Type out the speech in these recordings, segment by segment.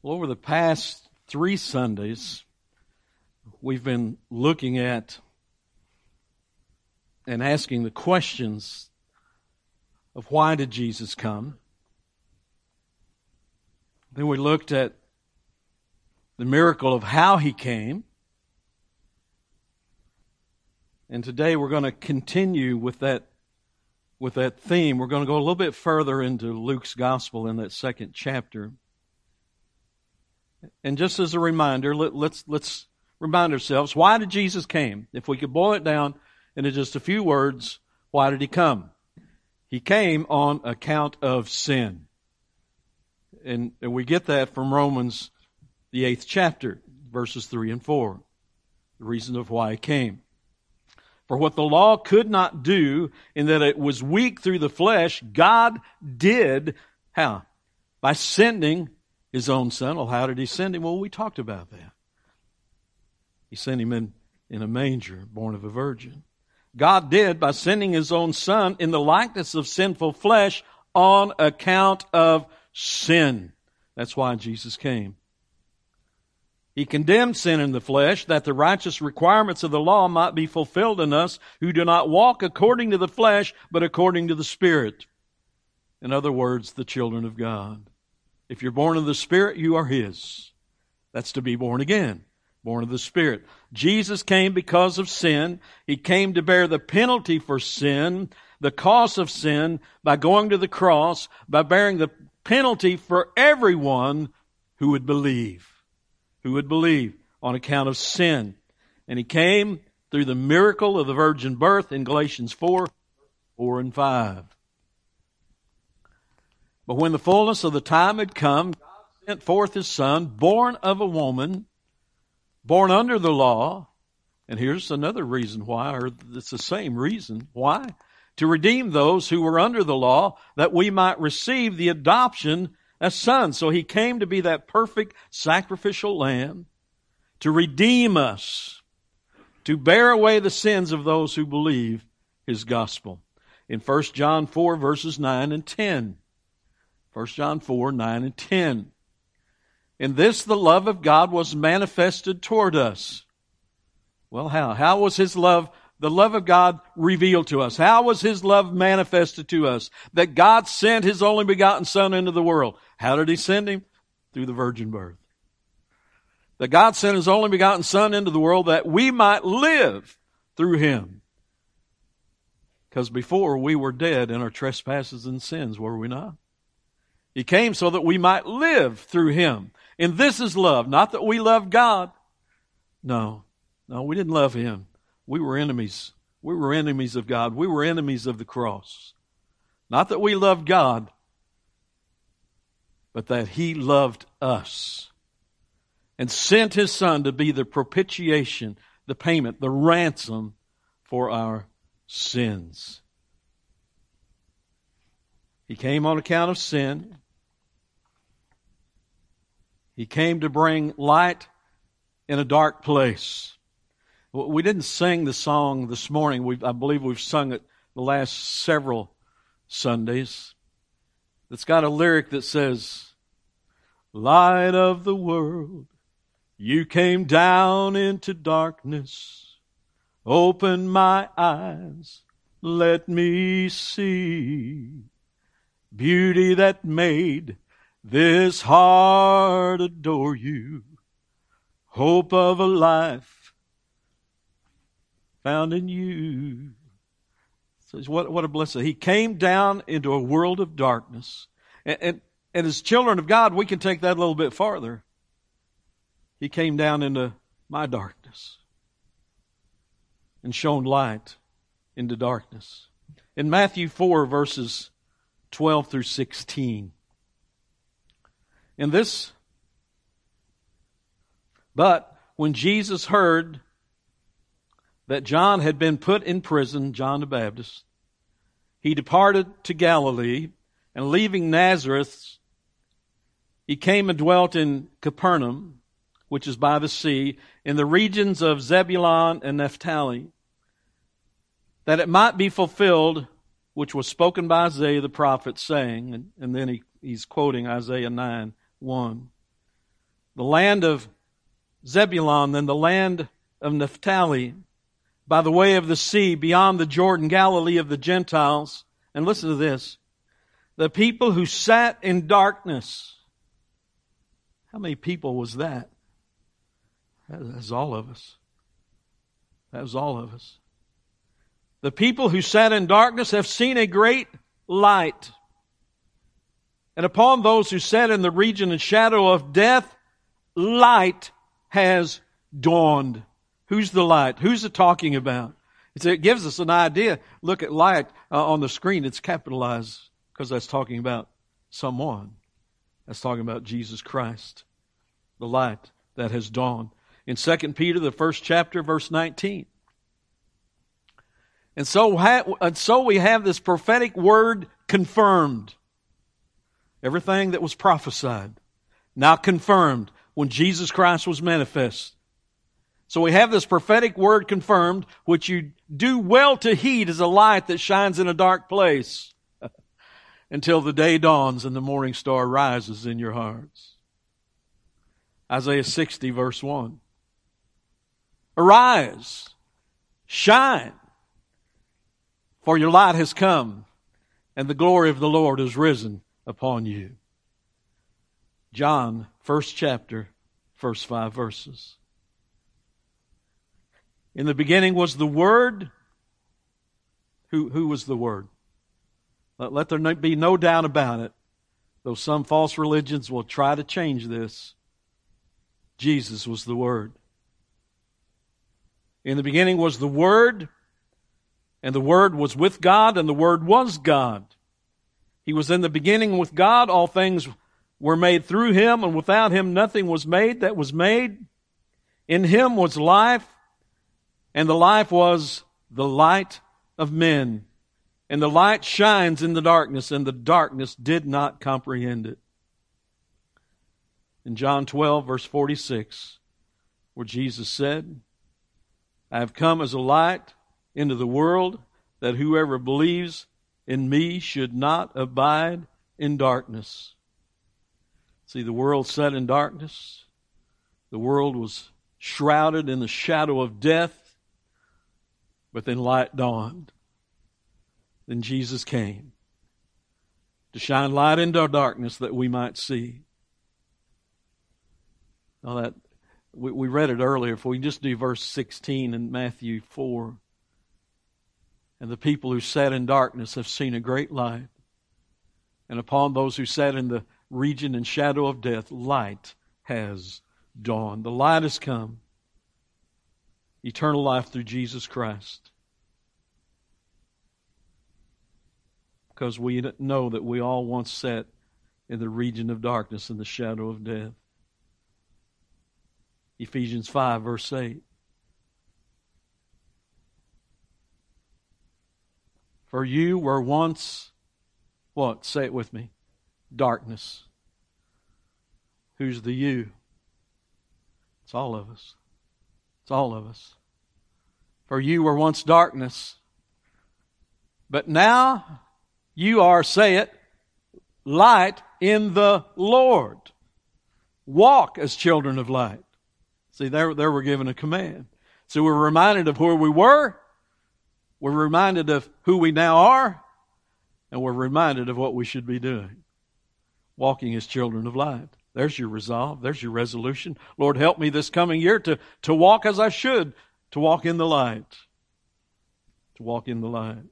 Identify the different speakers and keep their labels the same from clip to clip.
Speaker 1: Well, over the past three Sundays, we've been looking at and asking the questions of why did Jesus come? Then we looked at the miracle of how he came. And today we're going to continue with that with that theme. We're going to go a little bit further into Luke's gospel in that second chapter. And just as a reminder, let, let's, let's remind ourselves, why did Jesus came? If we could boil it down into just a few words, why did he come? He came on account of sin. And, and we get that from Romans, the eighth chapter, verses three and four. The reason of why he came. For what the law could not do in that it was weak through the flesh, God did, how? By sending his own son. Well, how did he send him? Well, we talked about that. He sent him in, in a manger, born of a virgin. God did by sending his own son in the likeness of sinful flesh on account of sin. That's why Jesus came. He condemned sin in the flesh that the righteous requirements of the law might be fulfilled in us who do not walk according to the flesh, but according to the Spirit. In other words, the children of God. If you're born of the Spirit, you are His. That's to be born again, born of the Spirit. Jesus came because of sin. He came to bear the penalty for sin, the cost of sin, by going to the cross, by bearing the penalty for everyone who would believe, who would believe on account of sin. And He came through the miracle of the virgin birth in Galatians 4, 4 and 5. But when the fullness of the time had come, God sent forth his son, born of a woman, born under the law. And here's another reason why, or it's the same reason. Why? To redeem those who were under the law, that we might receive the adoption as sons. So he came to be that perfect sacrificial lamb, to redeem us, to bear away the sins of those who believe his gospel. In 1 John 4 verses 9 and 10. 1 John 4, 9 and 10. In this the love of God was manifested toward us. Well, how? How was His love, the love of God revealed to us? How was His love manifested to us? That God sent His only begotten Son into the world. How did He send Him? Through the virgin birth. That God sent His only begotten Son into the world that we might live through Him. Because before we were dead in our trespasses and sins, were we not? He came so that we might live through him. And this is love. Not that we love God. No. No, we didn't love him. We were enemies. We were enemies of God. We were enemies of the cross. Not that we loved God, but that he loved us and sent his son to be the propitiation, the payment, the ransom for our sins. He came on account of sin. He came to bring light in a dark place. We didn't sing the song this morning. We've, I believe we've sung it the last several Sundays. It's got a lyric that says, Light of the world, you came down into darkness. Open my eyes, let me see beauty that made this heart adore you, hope of a life found in you. So what, what a blessing. He came down into a world of darkness. And, and, and as children of God, we can take that a little bit farther. He came down into my darkness and shone light into darkness. In Matthew 4, verses 12 through 16, in this. But when Jesus heard that John had been put in prison, John the Baptist, he departed to Galilee, and leaving Nazareth, he came and dwelt in Capernaum, which is by the sea, in the regions of Zebulun and Naphtali, that it might be fulfilled which was spoken by Isaiah the prophet, saying, and, and then he, he's quoting Isaiah 9 1. the land of Zebulun and the land of Naphtali, by the way of the sea, beyond the Jordan, Galilee of the Gentiles. And listen to this. The people who sat in darkness. How many people was that? That was all of us. That was all of us. The people who sat in darkness have seen a great light. And upon those who sat in the region and shadow of death, light has dawned. Who's the light? Who's it talking about? It's, it gives us an idea. Look at light uh, on the screen. It's capitalized because that's talking about someone. That's talking about Jesus Christ, the light that has dawned. In 2 Peter, the first chapter, verse 19. And so, and so we have this prophetic word confirmed. Everything that was prophesied, now confirmed when Jesus Christ was manifest. So we have this prophetic word confirmed, which you do well to heed as a light that shines in a dark place until the day dawns and the morning star rises in your hearts. Isaiah 60 verse 1. Arise, shine, for your light has come and the glory of the Lord is risen upon you. John, first chapter, first five verses. In the beginning was the Word. Who, who was the Word? Let, let there be no doubt about it, though some false religions will try to change this. Jesus was the Word. In the beginning was the Word, and the Word was with God, and the Word was God. He was in the beginning with God. All things were made through him, and without him nothing was made that was made. In him was life, and the life was the light of men. And the light shines in the darkness, and the darkness did not comprehend it. In John 12, verse 46, where Jesus said, I have come as a light into the world that whoever believes in me should not abide in darkness. See, the world sat in darkness. The world was shrouded in the shadow of death, but then light dawned. Then Jesus came to shine light into our darkness that we might see. Now that we, we read it earlier. If we just do verse 16 in Matthew 4, and the people who sat in darkness have seen a great light. And upon those who sat in the region and shadow of death, light has dawned. The light has come. Eternal life through Jesus Christ. Because we know that we all once sat in the region of darkness and the shadow of death. Ephesians 5, verse 8. For you were once, what? Say it with me. Darkness. Who's the you? It's all of us. It's all of us. For you were once darkness, but now you are, say it, light in the Lord. Walk as children of light. See, there, there we're given a command. So we're reminded of where we were, we're reminded of who we now are, and we're reminded of what we should be doing. Walking as children of light. There's your resolve. There's your resolution. Lord, help me this coming year to, to walk as I should, to walk in the light. To walk in the light.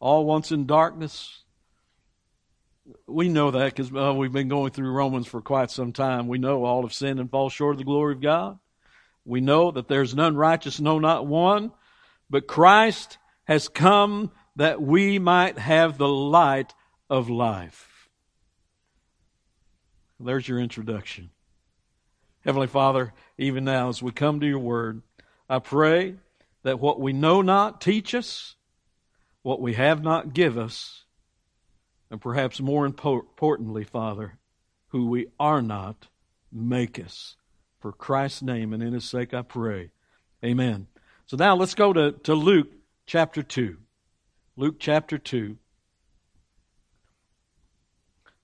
Speaker 1: All once in darkness. We know that because uh, we've been going through Romans for quite some time. We know all have sinned and fall short of the glory of God. We know that there's none righteous, no, not one. But Christ has come that we might have the light of life. There's your introduction. Heavenly Father, even now as we come to your word, I pray that what we know not teach us, what we have not give us, and perhaps more importantly, Father, who we are not, make us. For Christ's name and in his sake I pray. Amen. So now let's go to, to Luke chapter 2. Luke chapter 2.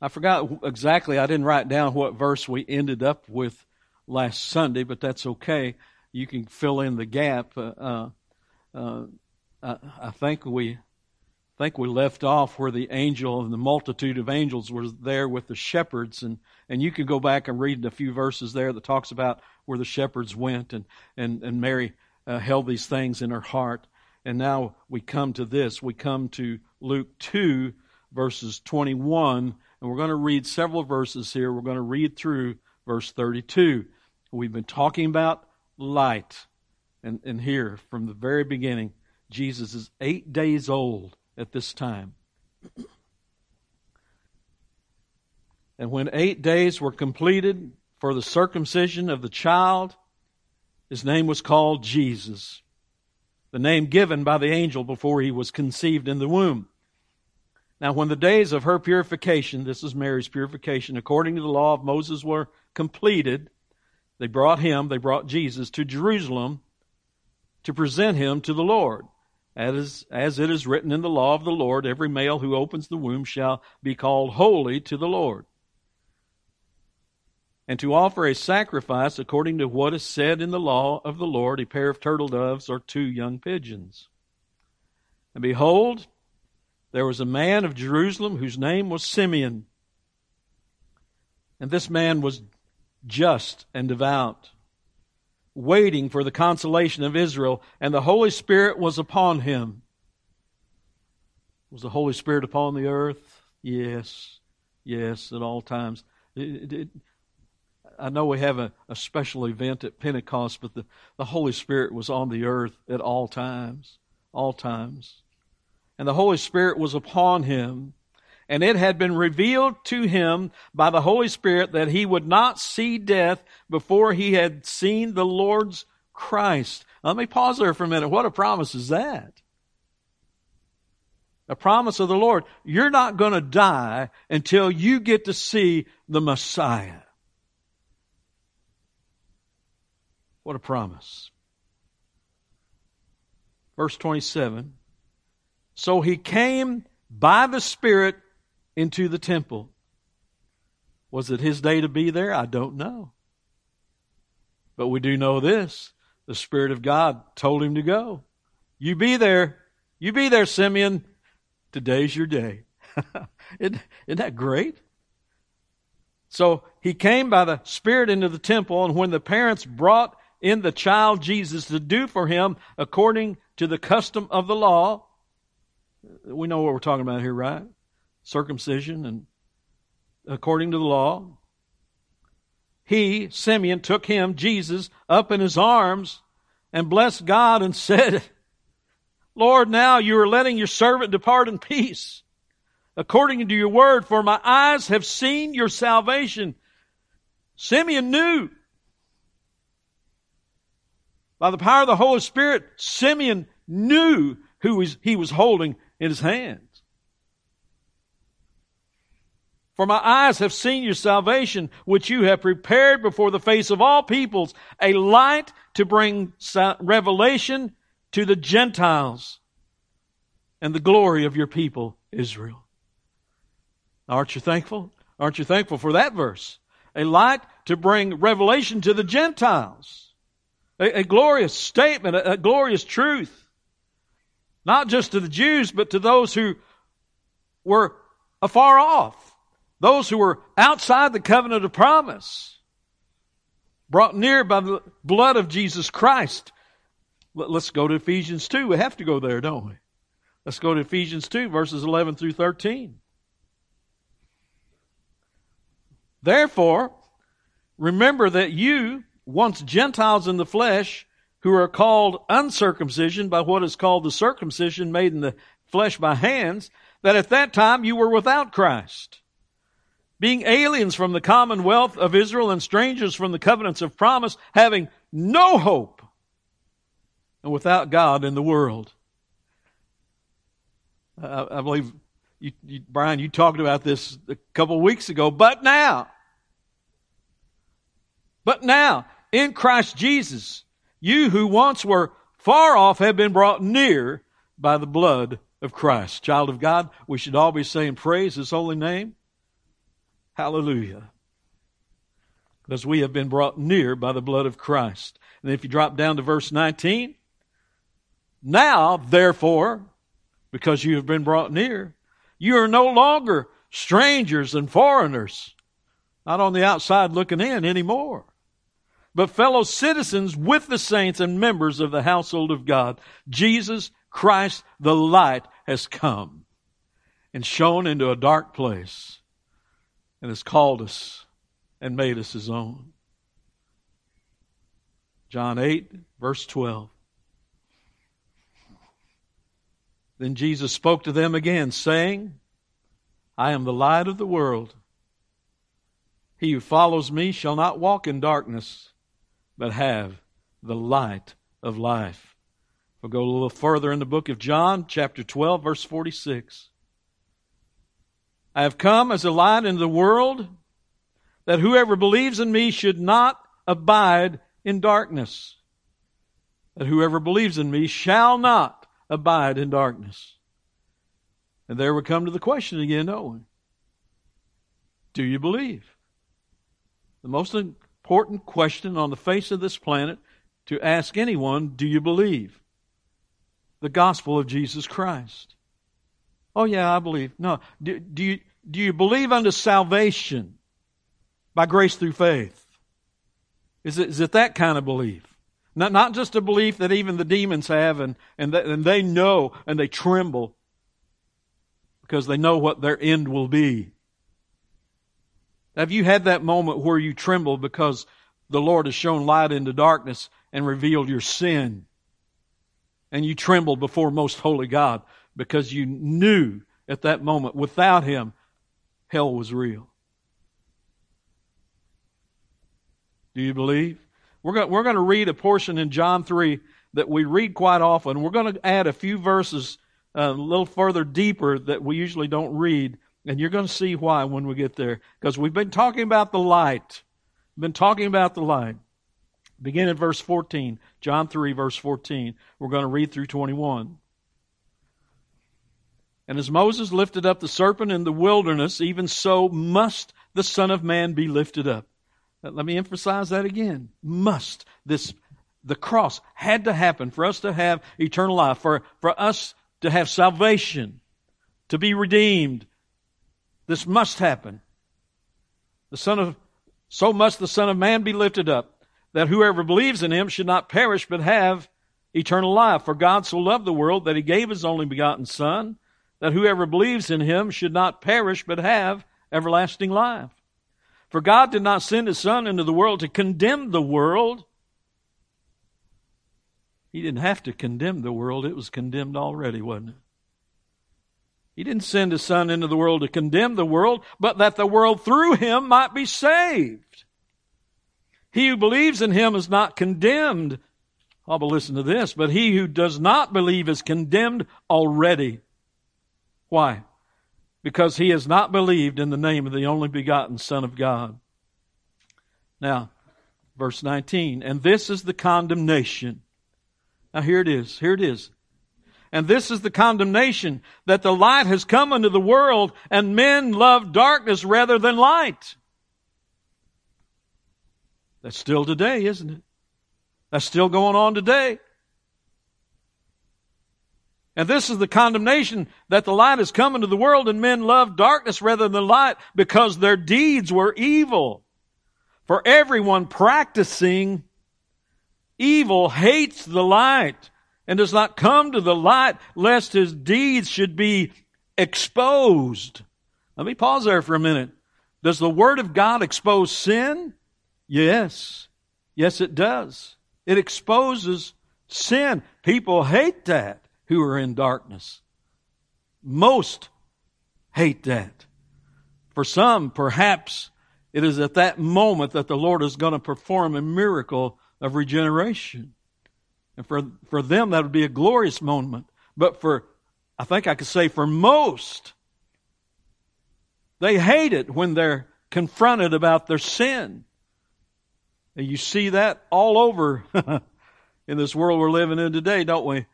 Speaker 1: I forgot exactly, I didn't write down what verse we ended up with last Sunday, but that's okay. You can fill in the gap. Uh, uh, uh I, I think we think we left off where the angel and the multitude of angels was there with the shepherds. And and you can go back and read a few verses there that talks about where the shepherds went and and and Mary uh, held these things in her heart. And now we come to this. We come to Luke 2 verses 21 and we're going to read several verses here. We're going to read through verse 32 we've been talking about light. And and here from the very beginning Jesus is 8 days old at this time. And when eight days were completed for the circumcision of the child, his name was called Jesus, the name given by the angel before he was conceived in the womb. Now, when the days of her purification, this is Mary's purification, according to the law of Moses, were completed, they brought him, they brought Jesus to Jerusalem to present him to the Lord. As, as it is written in the law of the Lord, every male who opens the womb shall be called holy to the Lord. And to offer a sacrifice according to what is said in the law of the Lord, a pair of turtle doves or two young pigeons. And behold, there was a man of Jerusalem whose name was Simeon. And this man was just and devout waiting for the consolation of Israel, and the Holy Spirit was upon him. Was the Holy Spirit upon the earth? Yes, yes, at all times. It, it, I know we have a, a special event at Pentecost, but the, the Holy Spirit was on the earth at all times, all times. And the Holy Spirit was upon him and it had been revealed to him by the Holy Spirit that he would not see death before he had seen the Lord's Christ. Let me pause there for a minute. What a promise is that? A promise of the Lord. You're not going to die until you get to see the Messiah. What a promise. Verse 27. So he came by the Spirit into the temple. Was it his day to be there? I don't know. But we do know this. The Spirit of God told him to go. You be there. You be there, Simeon. Today's your day. isn't, isn't that great? So he came by the Spirit into the temple, and when the parents brought in the child Jesus to do for him according to the custom of the law, we know what we're talking about here, right? Circumcision and according to the law. He, Simeon, took him, Jesus, up in his arms and blessed God and said, Lord, now you are letting your servant depart in peace according to your word, for my eyes have seen your salvation. Simeon knew by the power of the Holy Spirit, Simeon knew who he was holding in his hand. For my eyes have seen your salvation, which you have prepared before the face of all peoples, a light to bring revelation to the Gentiles and the glory of your people, Israel. Aren't you thankful? Aren't you thankful for that verse? A light to bring revelation to the Gentiles. A, a glorious statement, a, a glorious truth. Not just to the Jews, but to those who were afar off those who were outside the covenant of promise, brought near by the blood of Jesus Christ. Let's go to Ephesians 2. We have to go there, don't we? Let's go to Ephesians 2, verses 11 through 13. Therefore, remember that you, once Gentiles in the flesh, who are called uncircumcision by what is called the circumcision made in the flesh by hands, that at that time you were without Christ being aliens from the commonwealth of Israel and strangers from the covenants of promise, having no hope and without God in the world. I, believe, you, you, Brian, you talked about this a couple of weeks ago, but now, but now, in Christ Jesus, you who once were far off have been brought near by the blood of Christ. Child of God, we should all be saying praise His holy name. Hallelujah. Because we have been brought near by the blood of Christ. And if you drop down to verse 19, now, therefore, because you have been brought near, you are no longer strangers and foreigners, not on the outside looking in anymore, but fellow citizens with the saints and members of the household of God. Jesus Christ, the light, has come and shone into a dark place and has called us and made us his own. John 8, verse 12. Then Jesus spoke to them again, saying, I am the light of the world. He who follows me shall not walk in darkness, but have the light of life. We'll go a little further in the book of John, chapter 12, verse 46. I have come as a light into the world, that whoever believes in me should not abide in darkness. That whoever believes in me shall not abide in darkness. And there we come to the question again, we? Do you believe? The most important question on the face of this planet to ask anyone, do you believe? The gospel of Jesus Christ. Oh yeah, I believe. No. Do, do you, do you believe unto salvation by grace through faith? Is it, is it that kind of belief? Not, not just a belief that even the demons have and, and, that, and they know and they tremble because they know what their end will be. Have you had that moment where you tremble because the Lord has shone light into darkness and revealed your sin? And you trembled before most holy God because you knew at that moment without Him, hell was real. Do you believe? We're going, we're to read a portion in John 3 that we read quite often. We're going to add a few verses uh, a little further deeper that we usually don't read. And you're going to see why when we get there. Because we've been talking about the light. We've been talking about the light. Begin at verse 14. John 3, verse 14. We're going to read through 21. And as Moses lifted up the serpent in the wilderness, even so must the Son of Man be lifted up. Let me emphasize that again. Must. This, the cross had to happen for us to have eternal life, for, for us to have salvation, to be redeemed. This must happen. The Son of, so must the Son of Man be lifted up, that whoever believes in him should not perish, but have eternal life. For God so loved the world that he gave his only begotten Son, that whoever believes in him should not perish, but have everlasting life. For God did not send his Son into the world to condemn the world, he didn't have to condemn the world. It was condemned already, wasn't it? He didn't send his son into the world to condemn the world, but that the world through him might be saved. He who believes in him is not condemned. Oh, but listen to this. But he who does not believe is condemned already. Why? Because he has not believed in the name of the only begotten Son of God. Now, verse 19. And this is the condemnation now here it is. Here it is. And this is the condemnation that the light has come into the world and men love darkness rather than light. That's still today, isn't it? That's still going on today. And this is the condemnation that the light has come into the world and men love darkness rather than light because their deeds were evil. For everyone practicing Evil hates the light and does not come to the light lest his deeds should be exposed. Let me pause there for a minute. Does the Word of God expose sin? Yes. Yes, it does. It exposes sin. People hate that who are in darkness. Most hate that. For some, perhaps it is at that moment that the Lord is going to perform a miracle of regeneration. And for, for them, that would be a glorious moment. But for, I think I could say for most, they hate it when they're confronted about their sin. And you see that all over in this world we're living in today, don't we?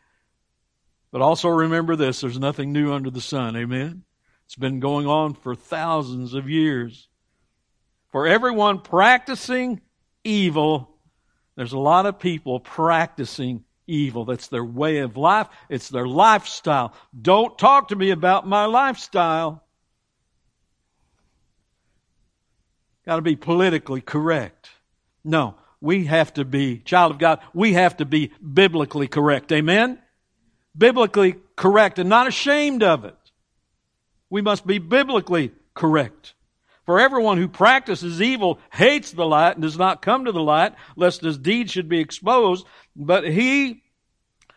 Speaker 1: But also remember this there's nothing new under the sun. Amen? It's been going on for thousands of years. For everyone practicing evil, there's a lot of people practicing evil. That's their way of life. It's their lifestyle. Don't talk to me about my lifestyle. Got to be politically correct. No, we have to be, child of God, we have to be biblically correct. Amen? Biblically correct and not ashamed of it. We must be biblically correct. For everyone who practices evil hates the light and does not come to the light, lest his deeds should be exposed. But he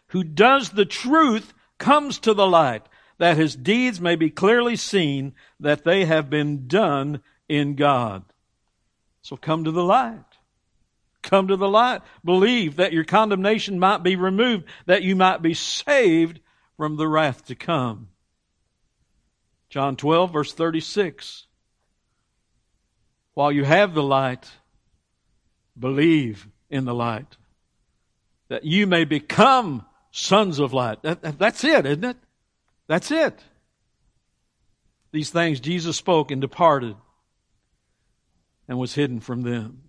Speaker 1: who does the truth comes to the light, that his deeds may be clearly seen that they have been done in God. So come to the light. Come to the light. Believe that your condemnation might be removed, that you might be saved from the wrath to come. John 12, verse 36 while you have the light, believe in the light, that you may become sons of light. That, that's it, isn't it? That's it. These things Jesus spoke and departed and was hidden from them.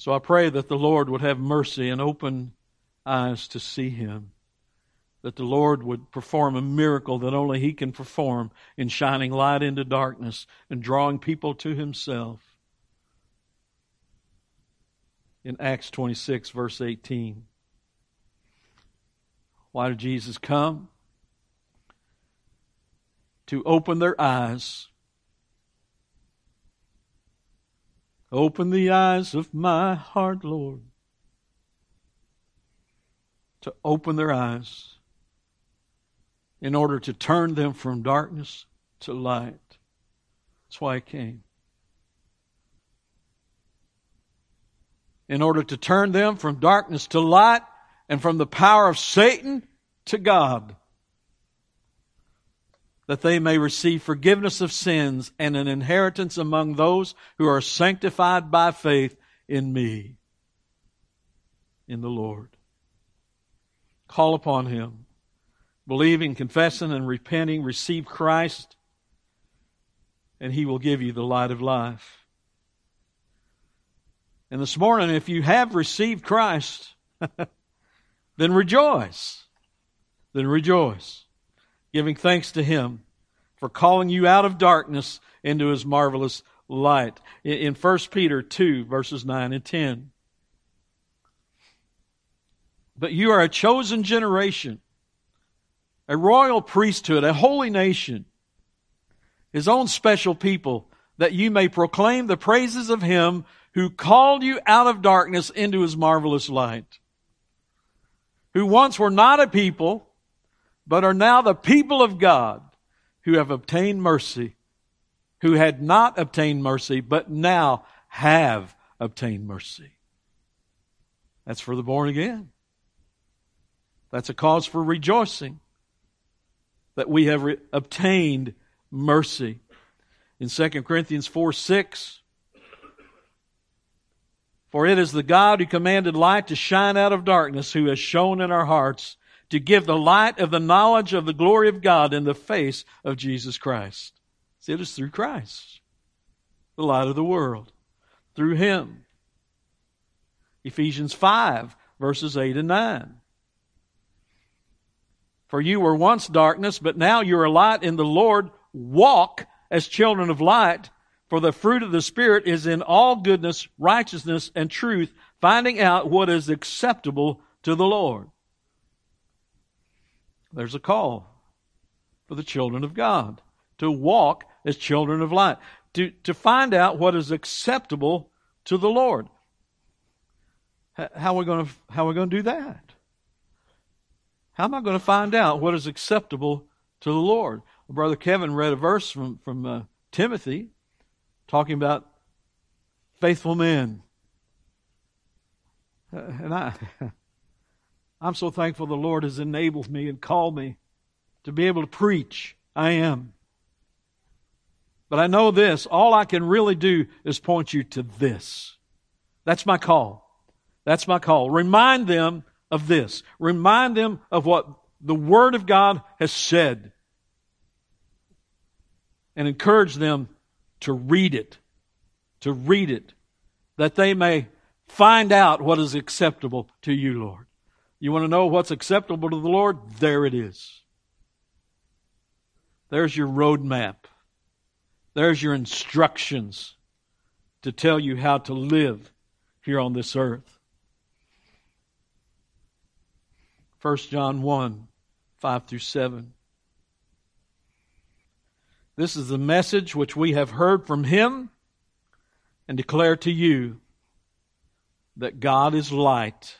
Speaker 1: So I pray that the Lord would have mercy and open eyes to see him that the Lord would perform a miracle that only He can perform in shining light into darkness and drawing people to Himself. In Acts 26, verse 18. Why did Jesus come? To open their eyes. Open the eyes of my heart, Lord. To open their eyes in order to turn them from darkness to light. That's why I came. In order to turn them from darkness to light and from the power of Satan to God. That they may receive forgiveness of sins and an inheritance among those who are sanctified by faith in me, in the Lord. Call upon him believing, confessing, and repenting, receive Christ, and He will give you the light of life. And this morning, if you have received Christ, then rejoice. Then rejoice, giving thanks to Him for calling you out of darkness into His marvelous light. In 1 Peter 2, verses 9 and 10. But you are a chosen generation a royal priesthood, a holy nation, his own special people, that you may proclaim the praises of him who called you out of darkness into his marvelous light, who once were not a people, but are now the people of God, who have obtained mercy, who had not obtained mercy, but now have obtained mercy. That's for the born again. That's a cause for rejoicing that we have re- obtained mercy. In 2 Corinthians 4 6, for it is the God who commanded light to shine out of darkness who has shone in our hearts to give the light of the knowledge of the glory of God in the face of Jesus Christ. See, it is through Christ, the light of the world, through Him. Ephesians 5, verses 8 and 9. For you were once darkness, but now you are light in the Lord. Walk as children of light, for the fruit of the Spirit is in all goodness, righteousness, and truth, finding out what is acceptable to the Lord. There's a call for the children of God to walk as children of light, to, to find out what is acceptable to the Lord. How are we going to, how are we going to do that? How am I going to find out what is acceptable to the Lord? Brother Kevin read a verse from, from uh, Timothy talking about faithful men. Uh, and I, I'm so thankful the Lord has enabled me and called me to be able to preach. I am. But I know this all I can really do is point you to this. That's my call. That's my call. Remind them of this. Remind them of what the Word of God has said. And encourage them to read it to read it, that they may find out what is acceptable to you, Lord. You want to know what's acceptable to the Lord? There it is. There's your roadmap. There's your instructions to tell you how to live here on this earth. 1 John 1 5 through 7. This is the message which we have heard from him and declare to you that God is light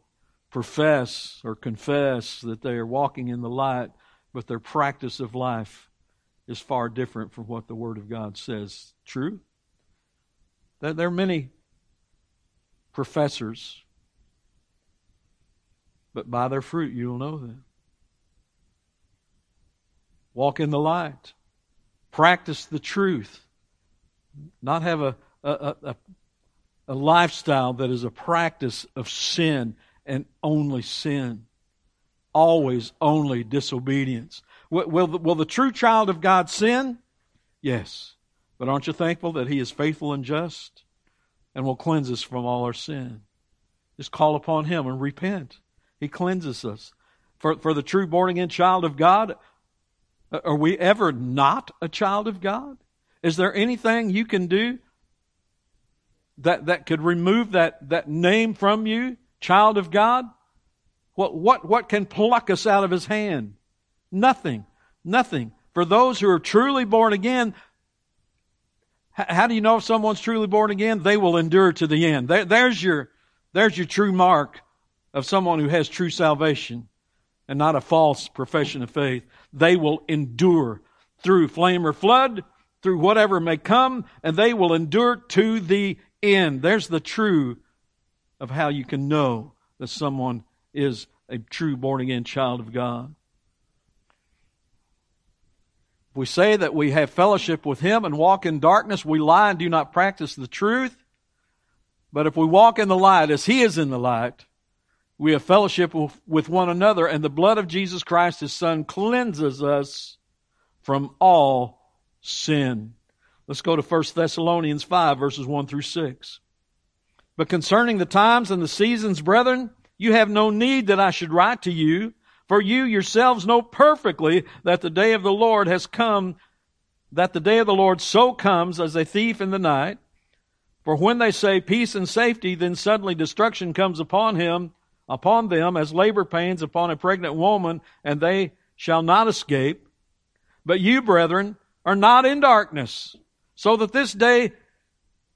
Speaker 1: profess or confess that they are walking in the light, but their practice of life is far different from what the Word of God says. True? There are many professors but by their fruit you'll know them. Walk in the light. Practice the truth. Not have a, a, a, a lifestyle that is a practice of sin and only sin. Always only disobedience. Will, will, the, will the true child of God sin? Yes. But aren't you thankful that He is faithful and just and will cleanse us from all our sin? Just call upon Him and repent. He cleanses us. For, for the true born again child of God, are we ever not a child of God? Is there anything you can do that, that could remove that, that name from you, child of God? What, what, what can pluck us out of his hand? Nothing. Nothing. For those who are truly born again, how do you know if someone's truly born again? They will endure to the end. There, there's your, there's your true mark of someone who has true salvation and not a false profession of faith. They will endure through flame or flood, through whatever may come, and they will endure to the end. There's the true of how you can know that someone is a true born again child of God. If we say that we have fellowship with Him and walk in darkness, we lie and do not practice the truth. But if we walk in the light as He is in the light, we have fellowship with one another, and the blood of Jesus Christ, his Son, cleanses us from all sin. Let's go to 1 Thessalonians 5, verses 1 through 6. But concerning the times and the seasons, brethren, you have no need that I should write to you, for you yourselves know perfectly that the day of the Lord has come, that the day of the Lord so comes as a thief in the night. For when they say peace and safety, then suddenly destruction comes upon him upon them as labor pains upon a pregnant woman, and they shall not escape. But you, brethren, are not in darkness, so that this day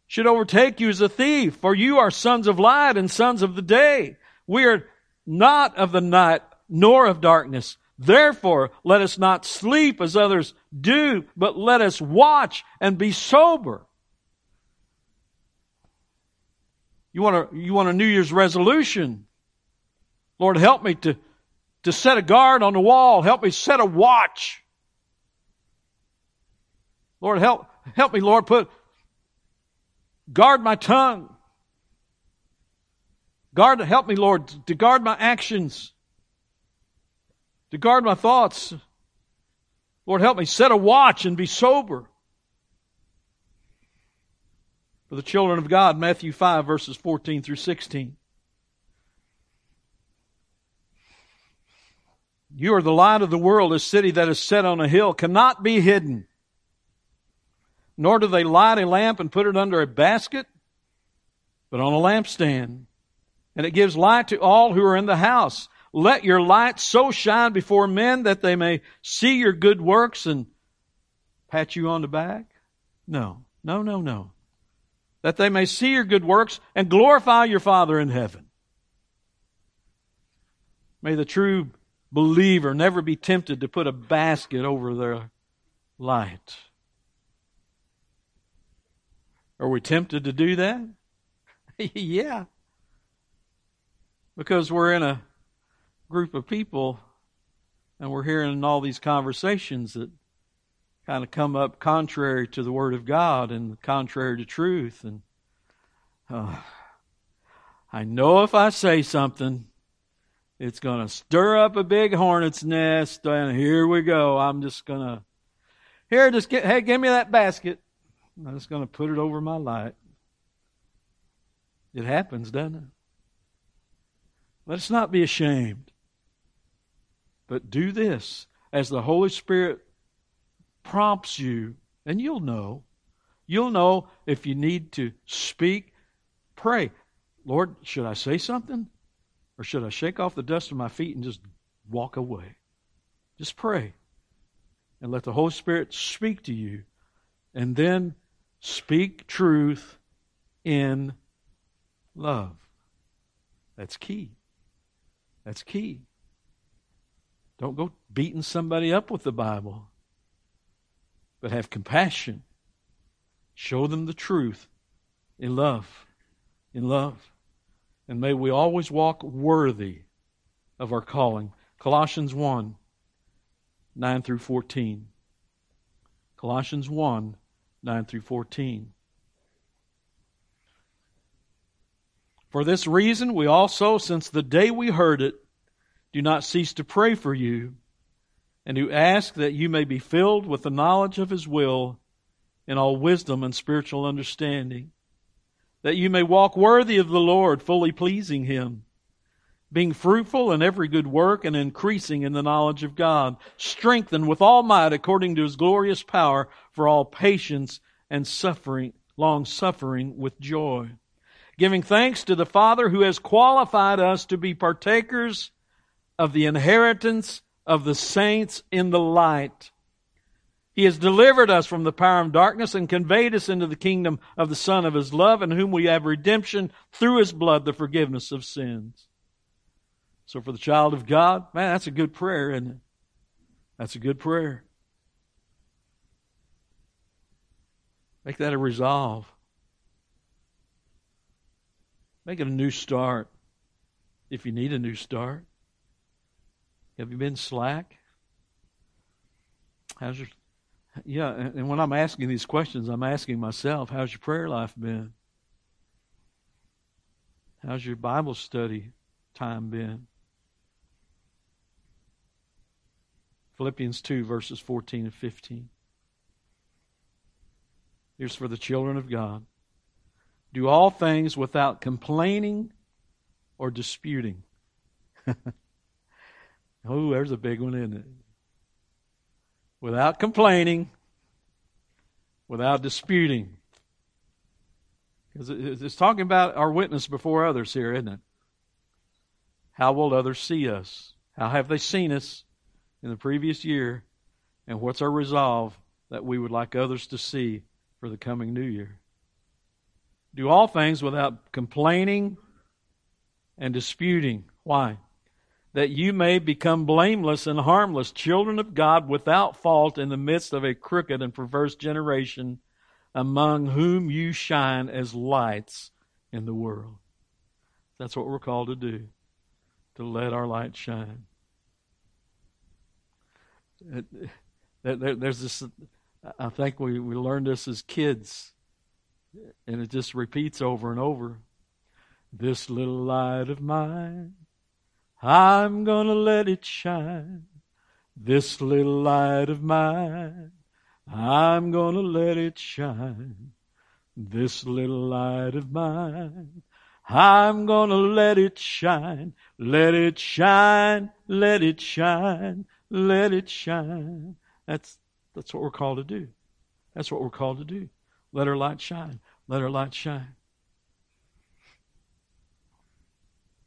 Speaker 1: should overtake you as a thief, for you are sons of light and sons of the day. We are not of the night nor of darkness. Therefore, let us not sleep as others do, but let us watch and be sober. You want a, you want a New Year's resolution? Lord, help me to, to set a guard on the wall. Help me set a watch. Lord, help, help me, Lord, put, guard my tongue. Guard, help me, Lord, to guard my actions, to guard my thoughts. Lord, help me set a watch and be sober. For the children of God, Matthew 5, verses 14 through 16. You are the light of the world. A city that is set on a hill cannot be hidden. Nor do they light a lamp and put it under a basket, but on a lampstand. And it gives light to all who are in the house. Let your light so shine before men that they may see your good works and pat you on the back? No, no, no, no. That they may see your good works and glorify your Father in heaven. May the true believer never be tempted to put a basket over their light. Are we tempted to do that? yeah. Because we're in a group of people and we're hearing all these conversations that kind of come up contrary to the Word of God and contrary to truth. And uh, I know if I say something, it's going to stir up a big hornet's nest, and here we go. I'm just going to, here, just get, hey, give me that basket. I'm just going to put it over my light. It happens, doesn't it? Let's not be ashamed. But do this as the Holy Spirit prompts you, and you'll know. You'll know if you need to speak. Pray, Lord, should I say something? Or should I shake off the dust of my feet and just walk away? Just pray and let the Holy Spirit speak to you. And then speak truth in love. That's key. That's key. Don't go beating somebody up with the Bible, but have compassion. Show them the truth in love. In love. And may we always walk worthy of our calling. Colossians 1 9 through 14. Colossians 1 9 through 14. For this reason, we also, since the day we heard it, do not cease to pray for you and to ask that you may be filled with the knowledge of His will in all wisdom and spiritual understanding, that you may walk worthy of the Lord, fully pleasing Him, being fruitful in every good work and increasing in the knowledge of God, strengthened with all might according to His glorious power for all patience and suffering, long suffering with joy, giving thanks to the Father who has qualified us to be partakers of the inheritance of the saints in the light. He has delivered us from the power of darkness and conveyed us into the kingdom of the Son of His love, in whom we have redemption through His blood, the forgiveness of sins. So, for the child of God, man, that's a good prayer, it? That's a good prayer. Make that a resolve. Make it a new start if you need a new start. Have you been slack? How's your yeah, and when I'm asking these questions, I'm asking myself, how's your prayer life been? How's your Bible study time been? Philippians 2, verses 14 and 15. Here's for the children of God. Do all things without complaining or disputing. Oh, there's a big one, isn't it? Without complaining, without disputing. Because it's talking about our witness before others here, isn't it? How will others see us? How have they seen us in the previous year? And what's our resolve that we would like others to see for the coming new year? Do all things without complaining and disputing. Why? that you may become blameless and harmless, children of God without fault in the midst of a crooked and perverse generation, among whom you shine as lights in the world. That's what we're called to do, to let our light shine. There's this, I think we, we learned this as kids, and it just repeats over and over. This little light of mine I'm gonna let it shine. This little light of mine, I'm gonna let it shine. This little light of mine, I'm gonna let it shine. Let it shine, let it shine, let it shine. That's, that's what we're called to do. That's what we're called to do. Let our light shine. Let our light shine.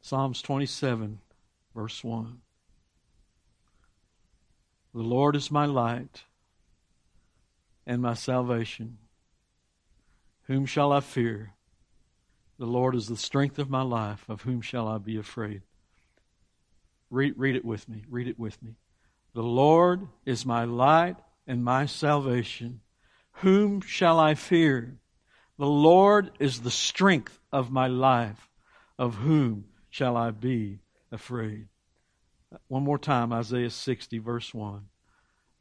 Speaker 1: Psalms 27 Verse 1. The Lord is my light and my salvation. Whom shall I fear? The Lord is the strength of my life. Of whom shall I be afraid? Read, read it with me. Read it with me. The Lord is my light and my salvation. Whom shall I fear? The Lord is the strength of my life. Of whom shall I be afraid? One more time, Isaiah 60, verse 1.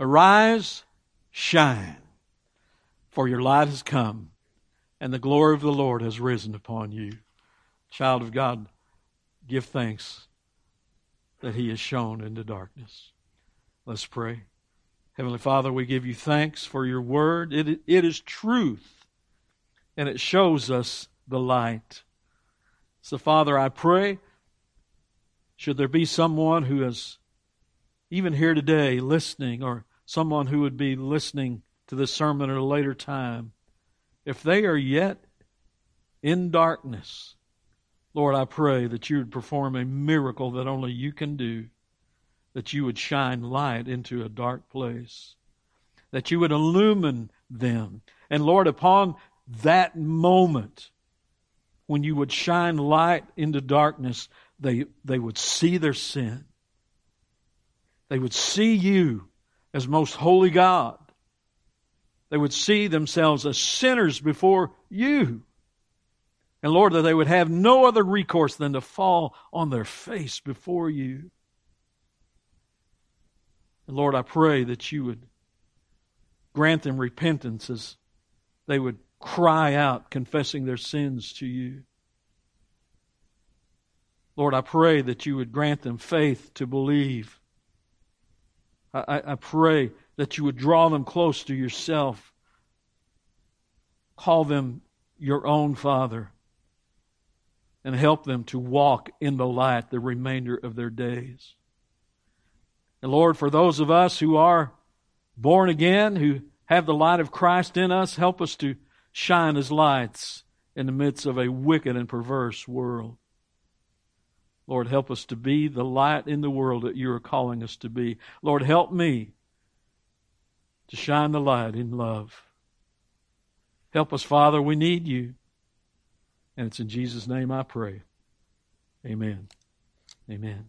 Speaker 1: Arise, shine, for your light has come, and the glory of the Lord has risen upon you. Child of God, give thanks that He has shone into darkness. Let's pray. Heavenly Father, we give you thanks for your word. It, it is truth, and it shows us the light. So, Father, I pray, should there be someone who is even here today listening, or someone who would be listening to this sermon at a later time, if they are yet in darkness, Lord, I pray that you would perform a miracle that only you can do that you would shine light into a dark place, that you would illumine them. And Lord, upon that moment, when you would shine light into darkness, they, they would see their sin. They would see you as most holy God. They would see themselves as sinners before you. And Lord, that they would have no other recourse than to fall on their face before you. And Lord, I pray that you would grant them repentance as they would cry out, confessing their sins to you. Lord, I pray that you would grant them faith to believe. I, I, pray that you would draw them close to yourself. Call them your own Father and help them to walk in the light the remainder of their days. And Lord, for those of us who are born again, who have the light of Christ in us, help us to shine as lights in the midst of a wicked and perverse world. Lord, help us to be the light in the world that you are calling us to be. Lord, help me to shine the light in love. Help us, Father. We need you. And it's in Jesus' name I pray. Amen. Amen.